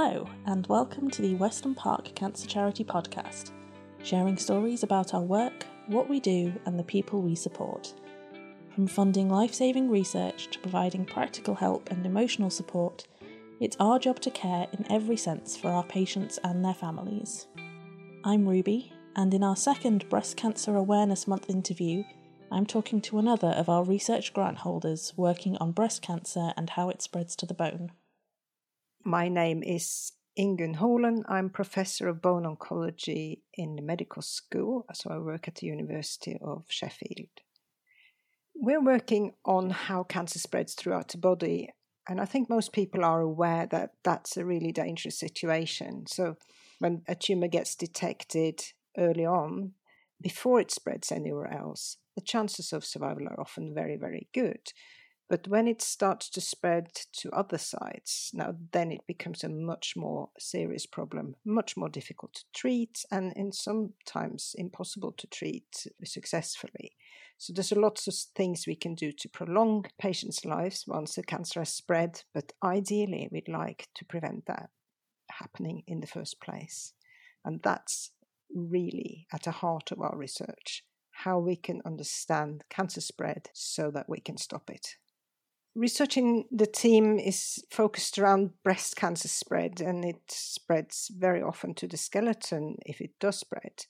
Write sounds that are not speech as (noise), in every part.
Hello, and welcome to the Weston Park Cancer Charity Podcast, sharing stories about our work, what we do, and the people we support. From funding life saving research to providing practical help and emotional support, it's our job to care in every sense for our patients and their families. I'm Ruby, and in our second Breast Cancer Awareness Month interview, I'm talking to another of our research grant holders working on breast cancer and how it spreads to the bone. My name is Ingunn Holen. I'm professor of bone oncology in the medical school, so I work at the University of Sheffield. We're working on how cancer spreads throughout the body, and I think most people are aware that that's a really dangerous situation. So, when a tumor gets detected early on, before it spreads anywhere else, the chances of survival are often very, very good. But when it starts to spread to other sites, now then it becomes a much more serious problem, much more difficult to treat, and in sometimes impossible to treat successfully. So there's lots of things we can do to prolong patients' lives once the cancer has spread, but ideally we'd like to prevent that happening in the first place. And that's really at the heart of our research how we can understand cancer spread so that we can stop it. Research in the team is focused around breast cancer spread, and it spreads very often to the skeleton if it does spread.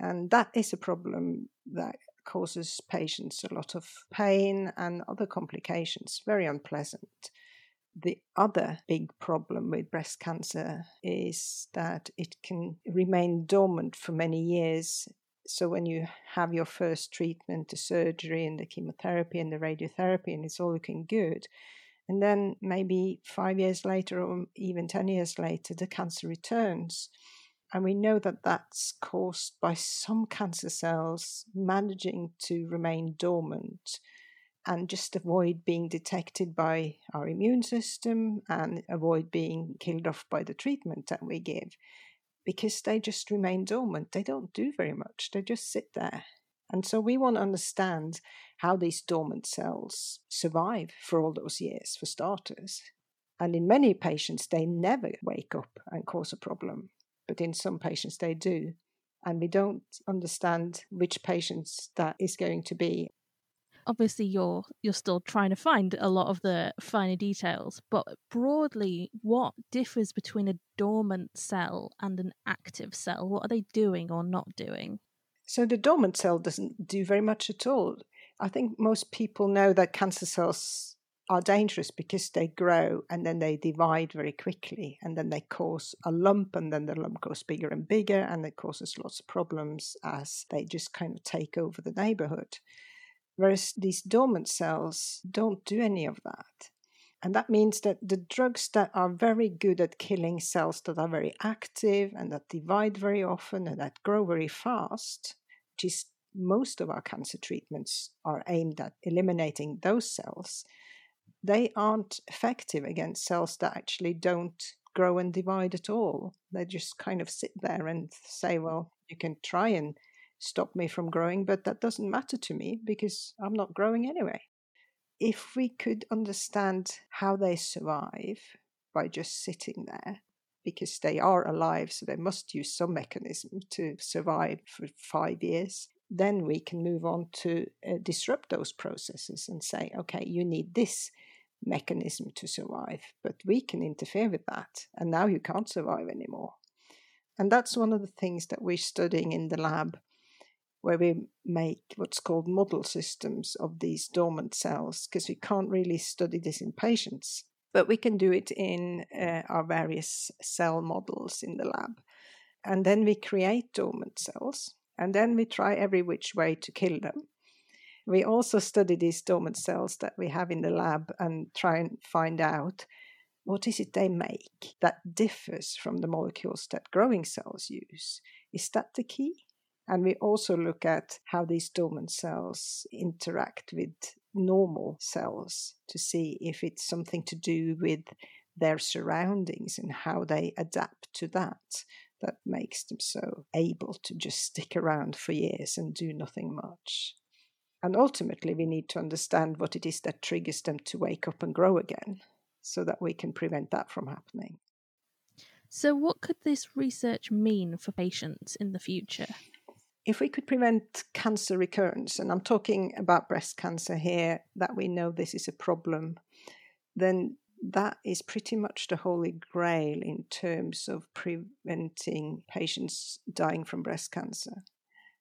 And that is a problem that causes patients a lot of pain and other complications, very unpleasant. The other big problem with breast cancer is that it can remain dormant for many years so when you have your first treatment, the surgery and the chemotherapy and the radiotherapy, and it's all looking good, and then maybe five years later or even 10 years later, the cancer returns. And we know that that's caused by some cancer cells managing to remain dormant and just avoid being detected by our immune system and avoid being killed off by the treatment that we give because they just remain dormant. They don't do very much, they just sit there. And so we want to understand how these dormant cells survive for all those years, for starters. And in many patients, they never wake up and cause a problem, but in some patients, they do. And we don't understand which patients that is going to be obviously you're you're still trying to find a lot of the finer details but broadly what differs between a dormant cell and an active cell? What are they doing or not doing? So the dormant cell doesn't do very much at all. I think most people know that cancer cells are dangerous because they grow and then they divide very quickly and then they cause a lump and then the lump grows bigger and bigger and it causes lots of problems as they just kind of take over the neighborhood Whereas these dormant cells don't do any of that. And that means that the drugs that are very good at killing cells that are very active and that divide very often and that grow very fast, which is most of our cancer treatments are aimed at eliminating those cells, they aren't effective against cells that actually don't grow and divide at all. They just kind of sit there and say, well, you can try and stop me from growing, but that doesn't matter to me because I'm not growing anyway. If we could understand how they survive by just sitting there, because they are alive, so they must use some mechanism to survive for five years, then we can move on to uh, disrupt those processes and say, okay, you need this mechanism to survive, but we can interfere with that, and now you can't survive anymore. And that's one of the things that we're studying in the lab where we make what's called model systems of these dormant cells because we can't really study this in patients. But we can do it in uh, our various cell models in the lab. And then we create dormant cells, and then we try every which way to kill them. We also study these dormant cells that we have in the lab and try and find out what is it they make that differs from the molecules that growing cells use. Is that the key? And we also look at how these dormant cells interact with normal cells to see if it's something to do with their surroundings and how they adapt to that that makes them so able to just stick around for years and do nothing much. And ultimately, we need to understand what it is that triggers them to wake up and grow again so that we can prevent that from happening. So, what could this research mean for patients in the future? If we could prevent cancer recurrence, and I'm talking about breast cancer here, that we know this is a problem, then that is pretty much the holy grail in terms of preventing patients dying from breast cancer.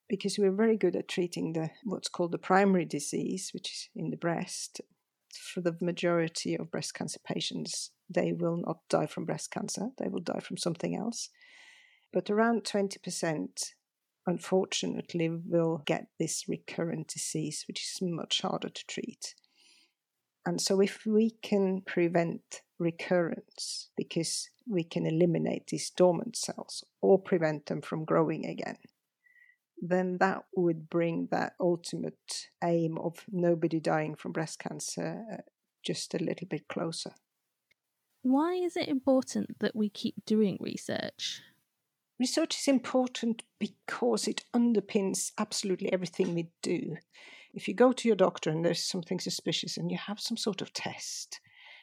Because we're very good at treating the what's called the primary disease, which is in the breast. For the majority of breast cancer patients, they will not die from breast cancer, they will die from something else. But around 20%, unfortunately, will get this recurrent disease, which is much harder to treat. And so, if we can prevent recurrence because we can eliminate these dormant cells or prevent them from growing again, then that would bring that ultimate aim of nobody dying from breast cancer uh, just a little bit closer. Why is it important that we keep doing research? Research is important because it underpins absolutely everything we do if you go to your doctor and there's something suspicious and you have some sort of test,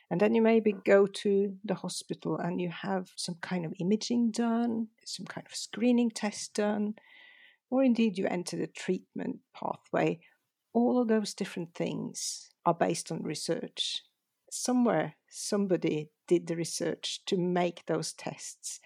and then you maybe go to the hospital and you have some kind of imaging done, some kind of screening test done, or indeed you enter the treatment pathway, all of those different things are based on research. Somewhere, somebody did the research to make those tests,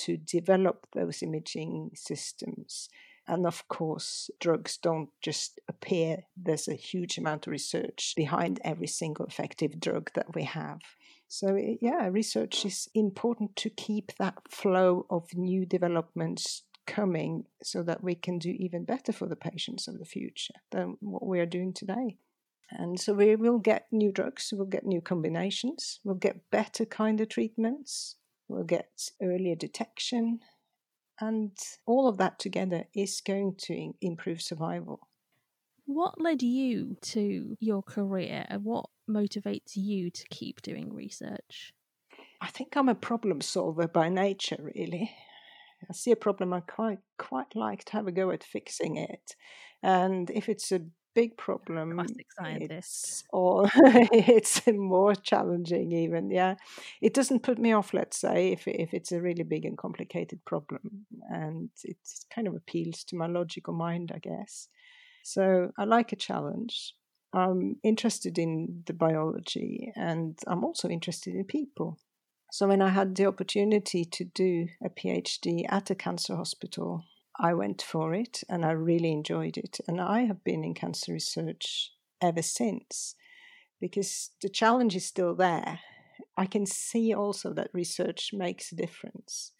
to develop those imaging systems, and of course, drugs don't just appear. There's a huge amount of research behind every single effective drug that we have. So, yeah, research is important to keep that flow of new developments coming so that we can do even better for the patients of the future than what we are doing today. And so we will get new drugs, we'll get new combinations, we'll get better kind of treatments, we'll get earlier detection, and all of that together is going to improve survival. What led you to your career and what motivates you to keep doing research? I think I'm a problem solver by nature, really. I see a problem, I quite quite like to have a go at fixing it. And if it's a big problem. Classic scientist. Or (laughs) it's more challenging even. Yeah, it doesn't put me off. Let's say if if it's a really big and complicated problem, and it kind of appeals to my logical mind, I guess. So I like a challenge. I'm interested in the biology, and I'm also interested in people. So when I had the opportunity to do a PhD at a cancer hospital I went for it and I really enjoyed it. And I have been in cancer research ever since because the challenge is still there. I can see also that research makes a difference.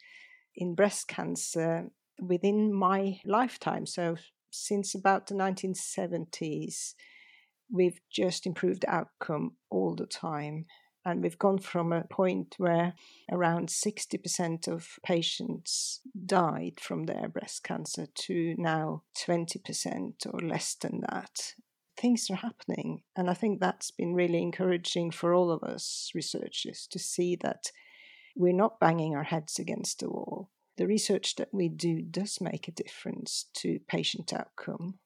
In breast cancer, within my lifetime, so since about the 1970s, we've just improved outcome all the time. And we've gone from a point where around 60% of patients died from their breast cancer to now 20% or less than that. Things are happening. And I think that's been really encouraging for all of us researchers to see that we're not banging our heads against the wall. The research that we do does make a difference to patient outcome.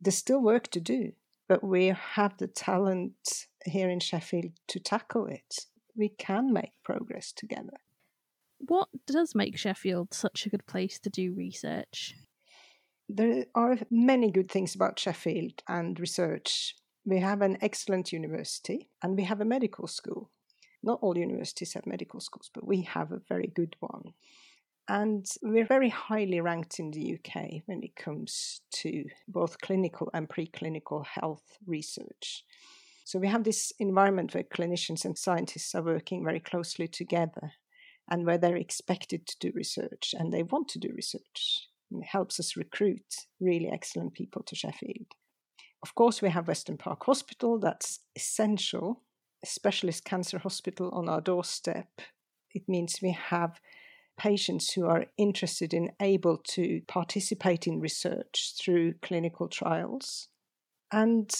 There's still work to do but we have the talent here in Sheffield to tackle it. We can make progress together. What does make Sheffield such a good place to do research? There are many good things about Sheffield and research. We have an excellent university and we have a medical school. Not all universities have medical schools, but we have a very good one. And we're very highly ranked in the UK when it comes to both clinical and preclinical health research. So we have this environment where clinicians and scientists are working very closely together and where they're expected to do research and they want to do research. And it helps us recruit really excellent people to Sheffield. Of course, we have Weston Park Hospital, that's essential, a specialist cancer hospital on our doorstep. It means we have patients who are interested in able to participate in research through clinical trials. And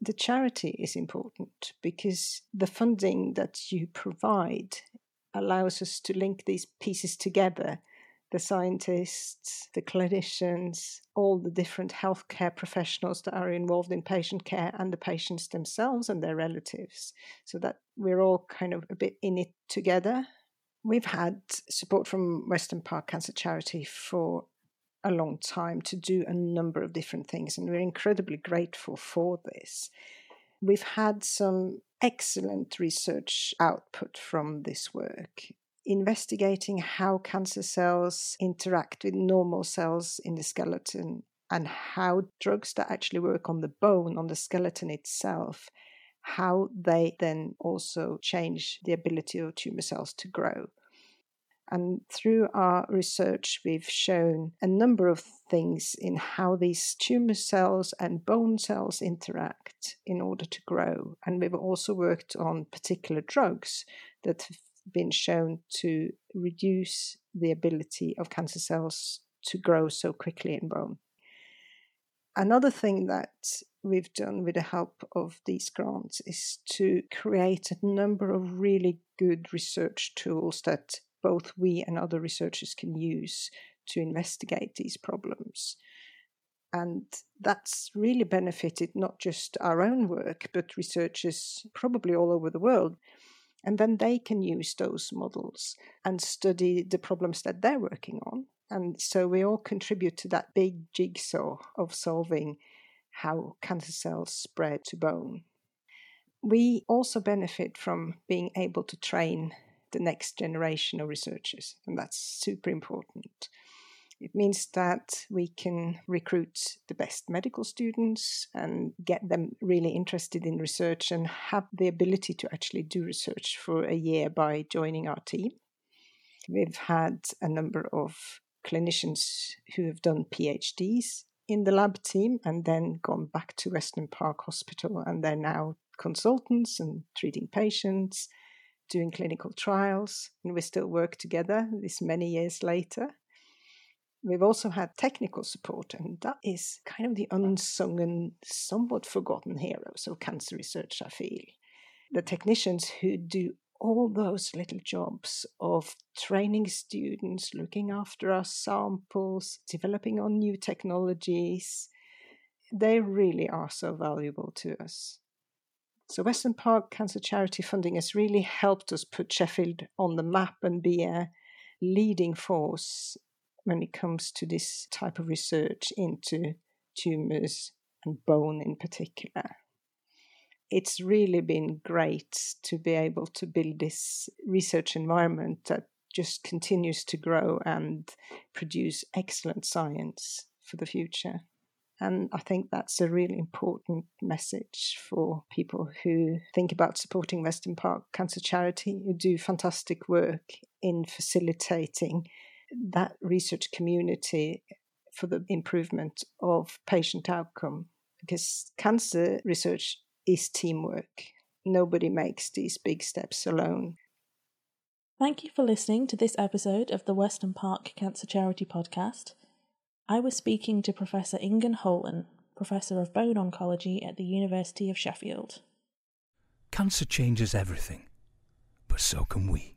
the charity is important because the funding that you provide allows us to link these pieces together the scientists, the clinicians, all the different healthcare professionals that are involved in patient care, and the patients themselves and their relatives, so that we're all kind of a bit in it together. We've had support from Weston Park Cancer Charity for a long time to do a number of different things, and we're incredibly grateful for this. We've had some excellent research output from this work, investigating how cancer cells interact with normal cells in the skeleton and how drugs that actually work on the bone, on the skeleton itself, how they then also change the ability of tumor cells to grow. And through our research, we've shown a number of things in how these tumor cells and bone cells interact in order to grow. And we've also worked on particular drugs that have been shown to reduce the ability of cancer cells to grow so quickly in bone. Another thing that we've done with the help of these grants is to create a number of really good research tools that both we and other researchers can use to investigate these problems. And that's really benefited not just our own work, but researchers probably all over the world. And then they can use those models and study the problems that they're working on. And so we all contribute to that big jigsaw of solving how cancer cells spread to bone. We also benefit from being able to train the next generation of researchers, and that's super important. It means that we can recruit the best medical students and get them really interested in research and have the ability to actually do research for a year by joining our team. We've had a number of clinicians who have done PhDs in the lab team and then gone back to Weston Park Hospital, and they're now consultants and treating patients doing clinical trials, and we still work together this many years later. We've also had technical support, and that is kind of the unsung and somewhat forgotten heroes of cancer research, I feel. The technicians who do all those little jobs of training students, looking after our samples, developing on new technologies, they really are so valuable to us. So, Weston Park Cancer Charity funding has really helped us put Sheffield on the map and be a leading force when it comes to this type of research into tumours and bone in particular. It's really been great to be able to build this research environment that just continues to grow and produce excellent science for the future. And I think that's a really important message for people who think about supporting Weston Park Cancer Charity, who do fantastic work in facilitating that research community for the improvement of patient outcome. Because cancer research is teamwork. Nobody makes these big steps alone. Thank you for listening to this episode of the Weston Park Cancer Charity podcast. I was speaking to Professor Ingunn Holen, Professor of Bone Oncology at the University of Sheffield. Cancer changes everything, but so can we.